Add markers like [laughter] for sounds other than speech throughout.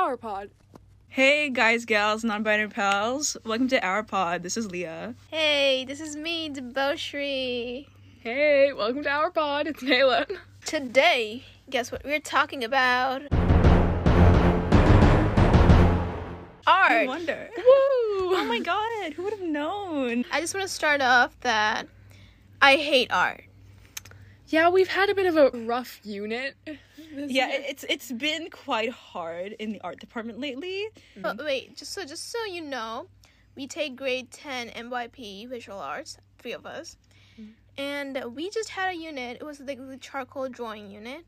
Our pod. Hey guys, gals, non-binary pals. Welcome to our pod. This is Leah. Hey, this is me, Deboshri. Hey, welcome to our pod. It's Nayla. Today, guess what we're talking about? I Art. wonder. Woo! Oh my god, who would have known? I just want to start off that I hate art. Yeah, we've had a bit of a rough unit. This Yeah, year. it- it's it's been quite hard in the art department lately. But mm-hmm. wait, just so just so you know, we take grade 10 MYP visual arts, three of us. Mm-hmm. And we just had a unit. It was like the charcoal drawing unit.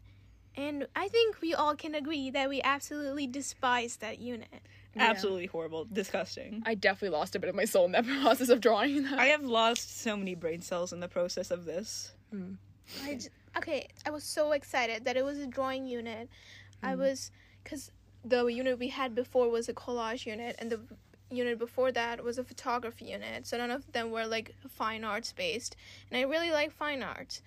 And I think we all can agree that we absolutely despise that unit. Yeah. Absolutely horrible, disgusting. I definitely lost a bit of my soul in that [laughs] process of drawing that. I have lost so many brain cells in the process of this. Mm. I j- okay, I was so excited that it was a drawing unit. I mm. was because the unit we had before was a collage unit, and the unit before that was a photography unit. So none of them were like fine arts based, and I really like fine arts.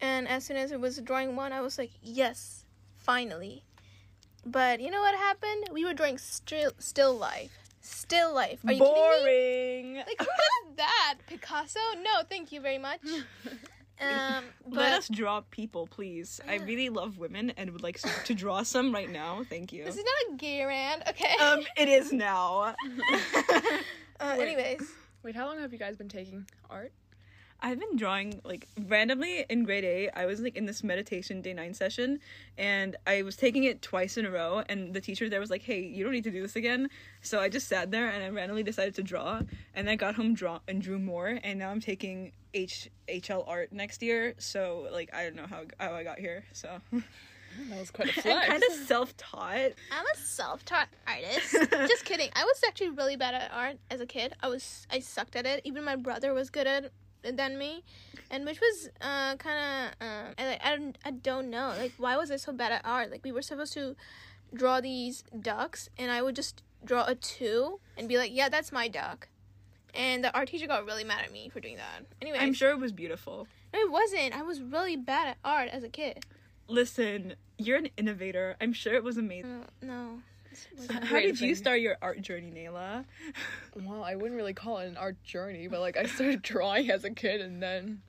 And as soon as it was a drawing one, I was like, yes, finally. But you know what happened? We were drawing still still life, still life. Are you kidding me? Boring. Like who does that? Picasso? No, thank you very much. [laughs] Um, [laughs] but Let us draw people, please. I really love women and would like to draw some right now. Thank you. this is not a gay rant, okay? Um, it is now. [laughs] uh, [laughs] anyways, Wait, how long have you guys been taking art? I've been drawing like randomly in grade eight. I was like in this meditation day nine session, and I was taking it twice in a row. And the teacher there was like, "Hey, you don't need to do this again." So I just sat there and I randomly decided to draw, and I got home draw and drew more. And now I'm taking H HL art next year. So like I don't know how how I got here. So [laughs] That was quite a [laughs] I'm kind of self taught. I'm a self-taught artist. [laughs] Just kidding. I was actually really bad at art as a kid. I was I sucked at it. Even my brother was good at it than me, and which was uh kind of um I like I don't I don't know like why was I so bad at art? Like we were supposed to draw these ducks, and I would just draw a two and be like, yeah, that's my duck. And the art teacher got really mad at me for doing that. Anyway, I'm sure it was beautiful. No, it wasn't. I was really bad at art as a kid. Listen, you're an innovator. I'm sure it was amazing. Uh, no. How did you thing. start your art journey, Nayla? Well, I wouldn't really call it an art journey, but like I started [laughs] drawing as a kid and then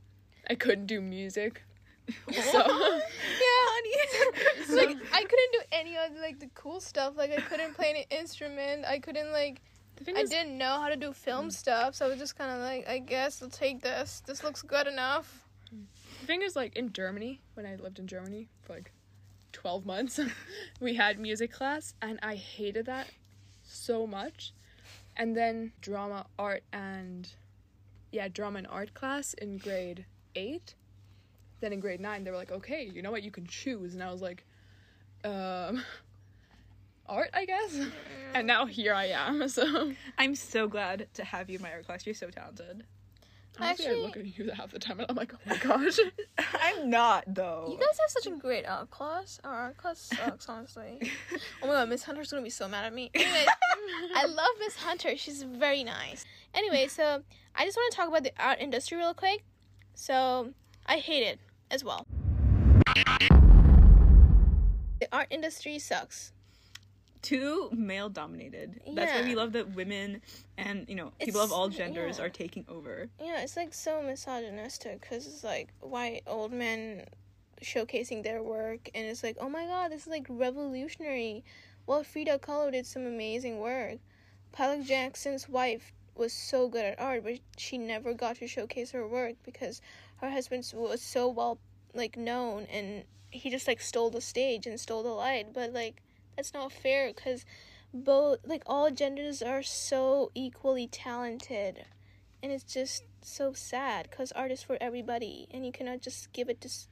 I couldn't do music. [laughs] So yeah, [laughs] it's like I couldn't do any of like the cool stuff. Like I couldn't play an instrument. I couldn't like I is, didn't know how to do film mm. stuff. So I was just kind of like, I guess I'll take this. This looks good enough. the thing is like in Germany, when I lived in Germany for like 12 months, [laughs] we had music class and I hated that so much. And then drama, art and yeah, drama and art class in grade 8. Then in grade 9 they were like, "Okay, you know what? You can choose." And I was like, um [laughs] art, I guess. [laughs] And now here I am. So I'm so glad to have you in my art class. You're so talented. Honestly, I Actually- look at you half the time and I'm like, "Oh my gosh." [laughs] I'm not though. You guys have such a great art class. Our art class sucks, honestly. [laughs] Oh my god, Miss Hunter's gonna be so mad at me. Anyway, I love Miss Hunter. She's very nice. Anyway, so I just want to talk about the art industry real quick. So I hate it as well. The art industry sucks. Too male dominated. That's why we love that women and you know people It's- of all genders yeah. are taking over. Yeah, it's like so misogynistic because it's like white old men showcasing their work, and it's like, oh my god, this is like revolutionary. Well, Frida Kahlo did some amazing work. Pollock Jackson's wife was so good at art, but she never got to showcase her work because her husband was so well like known, and he just like stole the stage and stole the light. But like, that's not fair because both like all genders are so equally talented and it's just so sad because art is for everybody and you cannot just give it to s-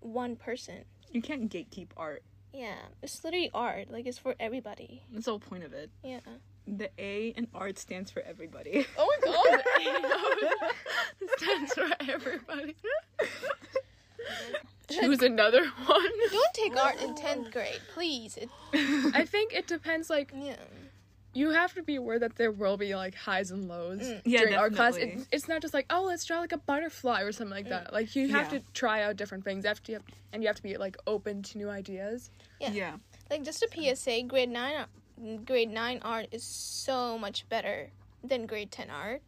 one person You can't gatekeep art. yeah it's literally art like it's for everybody That's the whole point of it. yeah The A in art stands for everybody. Oh my god. [laughs] stands for everybody. [laughs] Choose another [laughs] one. don't take art in 10th grade please it, I think it depends like yeah you have to be aware that there will be like highs and lows Mm. Yeah, during art class. It, it's not just like oh let's draw like a butterfly or something like that. Like you have Yeah. to try out different things. You have to and you have to be like open to new ideas. Yeah. yeah. Like just a PSA, grade nine, uh, grade nine art is so much better than grade ten art.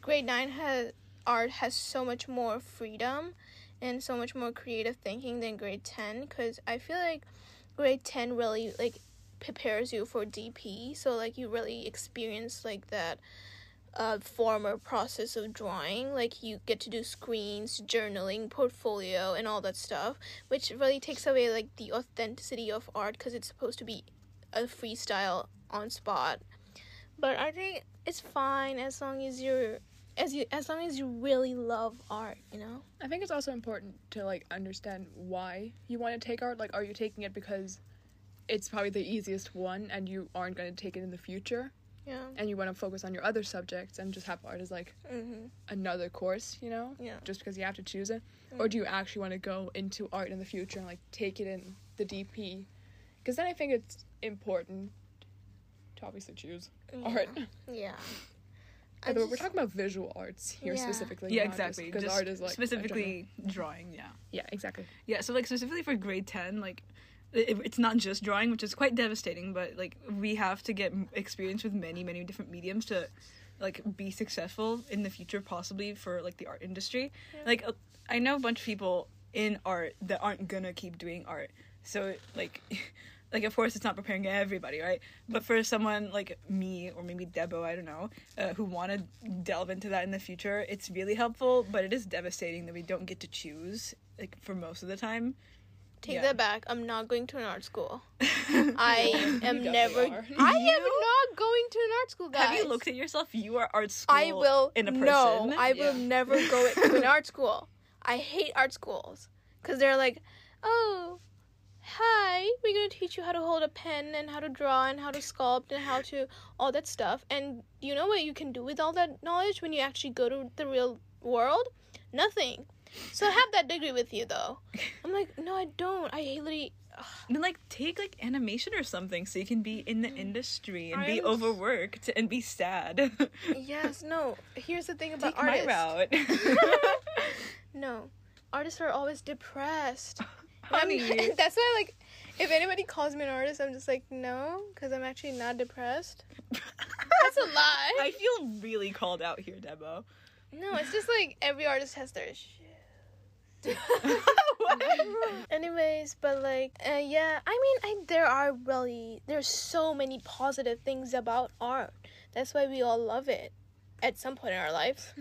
Grade nine has art has so much more freedom and so much more creative thinking than grade ten. Because I feel like grade ten really like prepares you for DP, so like you really experience like that uh, former process of drawing. Like you get to do screens, journaling, portfolio, and all that stuff, which really takes away like the authenticity of art because it's supposed to be a freestyle on spot. But I think it's fine as long as you're as you as long as you really love art, you know. I think it's also important to like understand why you want to take art. Like, are you taking it because it's probably the easiest one and you aren't going to take it in the future? Yeah. And you want to focus on your other subjects and just have art as like Mhm. another course, you know? Yeah. Just because you have to choose it? Or do you actually want to go into art in the future and like take it in the DP? Because then I think it's important to obviously choose art. Yeah. [laughs] I Although we're talking about visual arts here Yeah. specifically. yeah, exactly. Because art is like specifically drawing. Yeah. Yeah, exactly. Yeah, so like specifically for grade 10, like it, it's not just drawing, which is quite devastating, but like we have to get experience with many, many different mediums to like be successful in the future possibly for like the art industry. Like uh, I know a bunch of people in art that aren't gonna keep doing art. So like [laughs] like of course it's not preparing everybody, right? But for someone like me or maybe Debo, I don't know, uh, who want to delve into that in the future, it's really helpful, but it is devastating that we don't get to choose like for most of the time. Take Yeah. that back. I'm not going to an art school. [laughs] [laughs] [laughs] I am never. are. I am not going to an art school, guys. Have you looked at yourself? You are art school I will. in a person. No, I will Yeah. never go to an art school. I hate art schools because they're like, oh, hi, we're gonna teach you how to hold a pen and how to draw and how to sculpt and how to all that stuff. And you know what you can do with all that knowledge when you actually go to the real world? Nothing. So have that degree with you though. [laughs] I'm like, no, I don't. I literally. then like take like animation or something so you can be in the mm. industry and be I'm- overworked and be sad. [laughs] Yes, no. Here's the thing about take my route. [laughs] No, artists are always depressed. Honey. [laughs] That's why, like, if anybody calls me an artist, I'm just like, no, because I'm actually not depressed. That's a [laughs] lie. I feel really called out here, Debo. No, it's just like every artist has their shit. [laughs] What? Anyways, but like, uh, yeah, I mean, I there are really there's so many positive things about art. That's why we all love it at some point in our lives.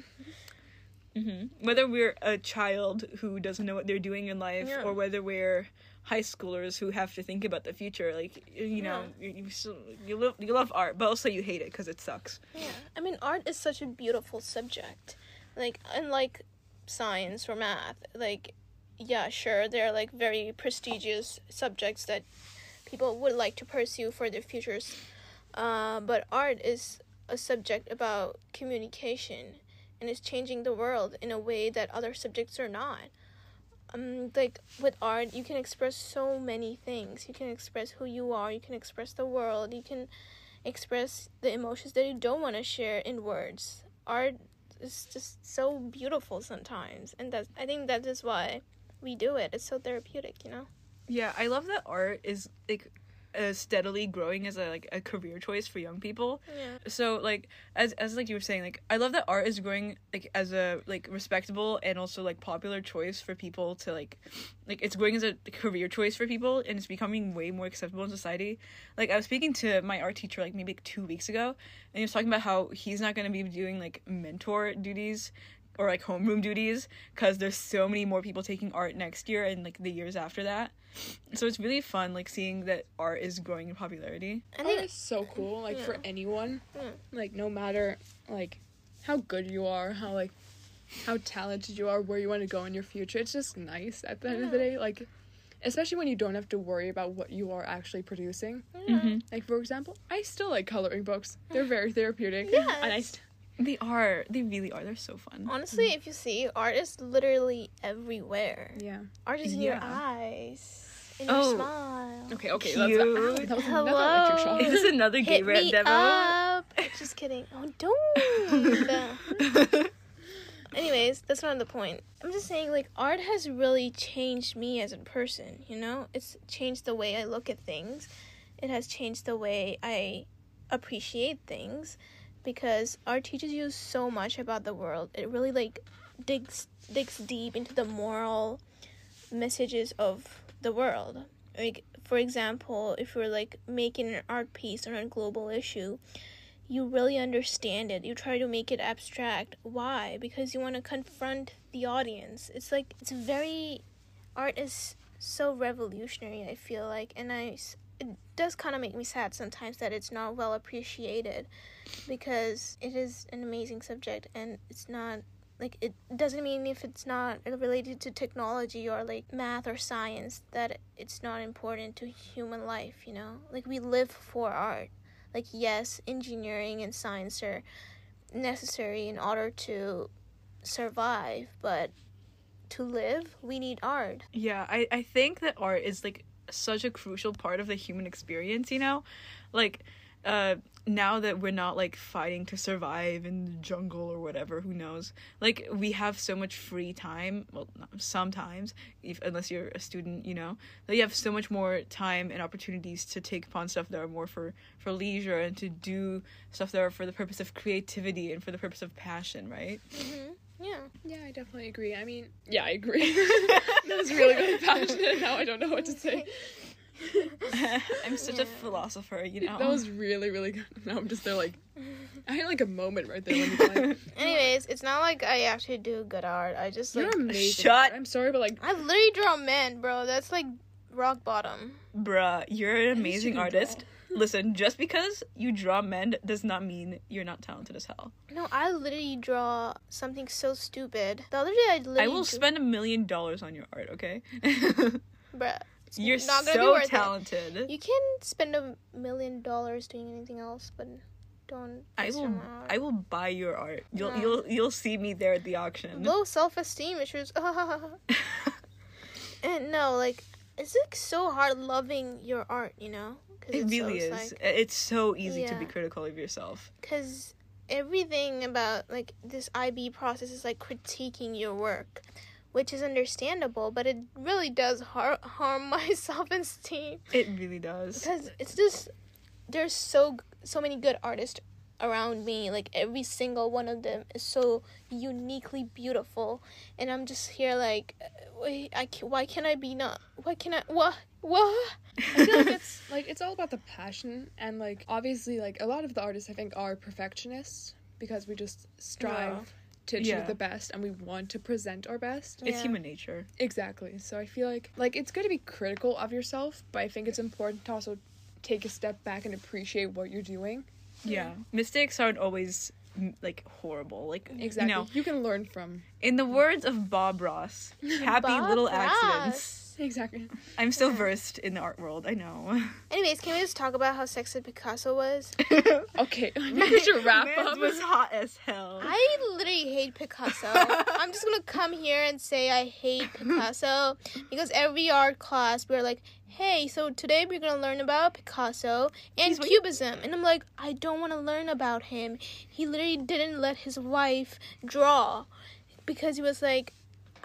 Hmm Whether we're a child who doesn't know what they're doing in life, Yeah. or whether we're high schoolers who have to think about the future, like you know, you you, still, you love you love art, but also you hate it because it sucks. Yeah, I mean, art is such a beautiful subject. Like, unlike science or math, like, yeah, sure, they're like very prestigious subjects that people would like to pursue for their futures. Uh, but art is a subject about communication and is changing the world in a way that other subjects are not. Um, like with art, you can express so many things. You can express who you are. You can express the world. You can express the emotions that you don't want to share in words. Art is just so beautiful sometimes, and that's I think that is why we do it. It's so therapeutic, you know. Yeah, I love that art is like uh, steadily growing as a like a career choice for young people. Yeah. So like as as like you were saying, like I love that art is growing like as a like respectable and also like popular choice for people to like like it's growing as a career choice for people and it's becoming way more acceptable in society. Like I was speaking to my art teacher like maybe like two weeks ago and he was talking about how he's not gonna be doing like mentor duties or like homeroom duties because there's so many more people taking art next year and like the years after that. So it's really fun like seeing that art is growing in popularity. I art think is so cool like for anyone Yeah. like no matter like how good you are how like how talented you are where you want to go in your future it's just nice at the end of the day like especially when you don't have to worry about what you are actually producing yeah. like for example i still like coloring books they're very therapeutic Yes. and i st- They are. They really are. They're so fun. honestly, mm-hmm. if you see, art is literally everywhere. yeah Art is in your eyes, in your Oh. smile. okay okay Cute. that's [laughs] that was another electric shock Is this another gay Hit rant me Debo? up. Just kidding. Oh, don't. [laughs] anyways, that's not the point. I'm just saying, like, art has really changed me as a person, you know? It's changed the way I look at things, it has changed the way I appreciate things because art teaches you so much about the world. It really, like, digs digs deep into the moral messages of the world. Like for example, if you're like making an art piece on a global issue, you really understand it. You try to make it abstract. Why? Because you want to confront the audience. It's like it's very art is so revolutionary, I feel like, and I it does kind of make me sad sometimes that it's not well appreciated because it is an amazing subject and it's not like it doesn't mean if it's not related to technology or like math or science that it's not important to human life you know? Like we live for art. Like yes engineering and science are necessary in order to survive but to live we need art. Yeah, I, I think that art is like such a crucial part of the human experience, you know? Like, uh, now that we're not like fighting to survive in the jungle or whatever, who knows? Like, we have so much free time. Well, sometimes, if, unless you're a student, you know, that you have so much more time and opportunities to take upon stuff that are more for, for leisure and to do stuff that are for the purpose of creativity and for the purpose of passion, right? mm-hmm. Yeah Yeah, I definitely agree. I mean, yeah, I agree. [laughs] that was really, really [laughs] passionate. Now I don't know what to say. [laughs] I'm such a philosopher, you know? That was really, really good. Now I'm just there, like, I had like a moment right there played. anyways it's not like i actually do good art i just like You're amazing. Shut- I'm sorry, but like, i literally draw men bro that's like rock bottom Bruh, you're an amazing artist. Listen, just because you draw men does not mean you're not talented as hell. no i literally draw something so stupid the other day i literally I will spend a million dollars on your art, okay? [laughs] bruh you're not gonna be so worth it. talented. You can spend a million dollars doing anything else, but don't. I will. I will buy your art. You'll No. you'll you'll see me there at the auction. Low self esteem issues. [laughs] [laughs] and no, like it's like so hard loving your art, you know? Cause it it's really so, is. Like, It's so easy to be critical of yourself. Cause everything about like this IB process is like critiquing your work, which is understandable, but it really does har- harm [laughs] my self esteem. It really does. because it's just there's so so many good artists around me like every single one of them is so uniquely beautiful and i'm just here like wait i can, why can't i be not why can i what what I feel like it's [laughs] like it's all about the passion and like obviously like a lot of the artists I think are perfectionists because we just strive Yeah. to achieve Yeah. the best and we want to present our best. It's Yeah. human nature. Exactly. So I feel like like it's good to be critical of yourself, but I think it's important to also take a step back and appreciate what you're doing. Yeah. Mistakes aren't always mm, like horrible. Like Exactly. you know, You can learn from in the words of Bob Ross, [laughs] happy Bob little Ross. accidents. Exactly. I'm so versed in the art world. I know. [laughs] anyways can we just talk about how sexy picasso was [laughs] Okay. [laughs] We should wrap Mans up. was hot as hell. I literally hate Picasso. I'm just gonna come here and say I hate Picasso because every art class we're like, hey, so today we're gonna learn about Picasso and He's what you- Cubism, and I'm like, I don't want to learn about him. He literally didn't let his wife draw because he was like,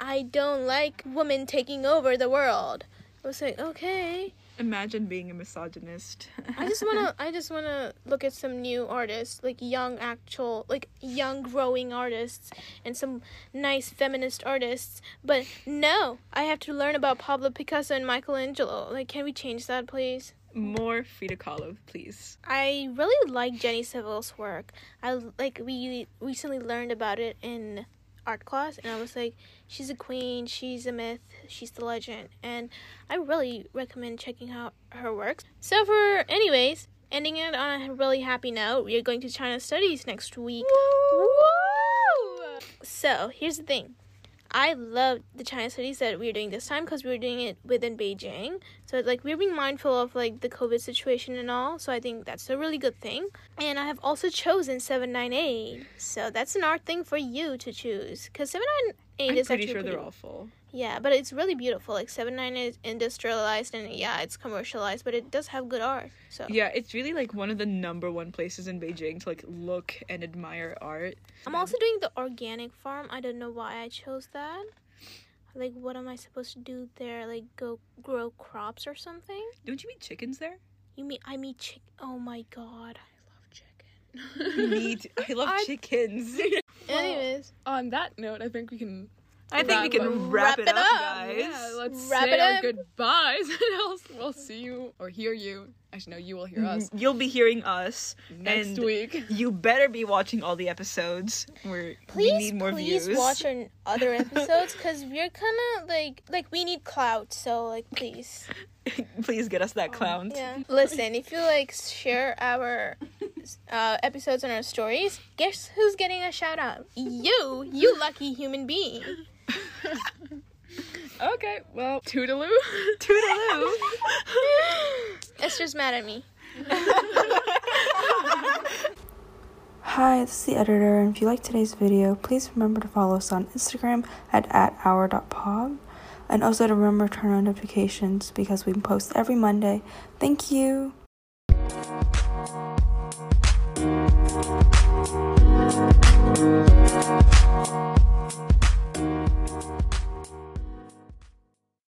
I don't like women taking over the world. I was like, okay. Imagine being a misogynist. I just wanna [laughs] I just wanna look at some new artists, like young actual like young growing artists and some nice feminist artists. But no, I have to learn about Pablo Picasso and Michelangelo. Like can we change that please? More Frida Kahlo, please. I really like Jenny Saville's work. I like we recently learned about it in art class and I was like, she's a queen, she's a myth, she's the legend and I really recommend checking out her works. So for anyways, ending it on a really happy note, we are going to China Studies next week. Woo! So here's the thing. I love the China studies that we're doing this time because we're doing it within Beijing. So like we're being mindful of like the COVID situation and all. So I think that's a really good thing. And I have also chosen seven nine eight. So that's an art thing for you to choose because seven nine eight I'm is pretty actually sure they're all full. Yeah, but it's really beautiful. Like Seven Nine is industrialized and yeah, it's commercialized, but it does have good art. So Yeah, it's really like one of the number one places in Beijing to like look and admire art. I'm also doing the organic farm. I don't know why I chose that. Like, what am I supposed to do there? Like, go grow crops or something? Don't you meet chickens there? You mean I mean chick? Oh my god. I love chicken. meat. I love [laughs] I- chickens. [laughs] [laughs] Anyways, On that note, I think we can I think we can wrap, Wrap it it up, up. guys. Yeah, let's Wrap say it our up. goodbyes, [laughs] and else we'll see you or hear you. Actually, no, you will hear us You'll be hearing us next and week. You better be watching all the episodes. Where we please, need more please views. watch our [laughs] other episodes because we're kind of like like we need clout. So like, please, [laughs] please get us that clout. yeah. Listen, if you like share our uh, episodes on our stories, guess who's getting a shout out? You, you lucky human being. [laughs] okay, well, toodaloo. Toodaloo? [laughs] it's just mad at me. [laughs] Hi, this is the editor, and if you like today's video, please remember to follow us on Instagram at, at And also to remember to turn on notifications because we post every Monday. Thank you!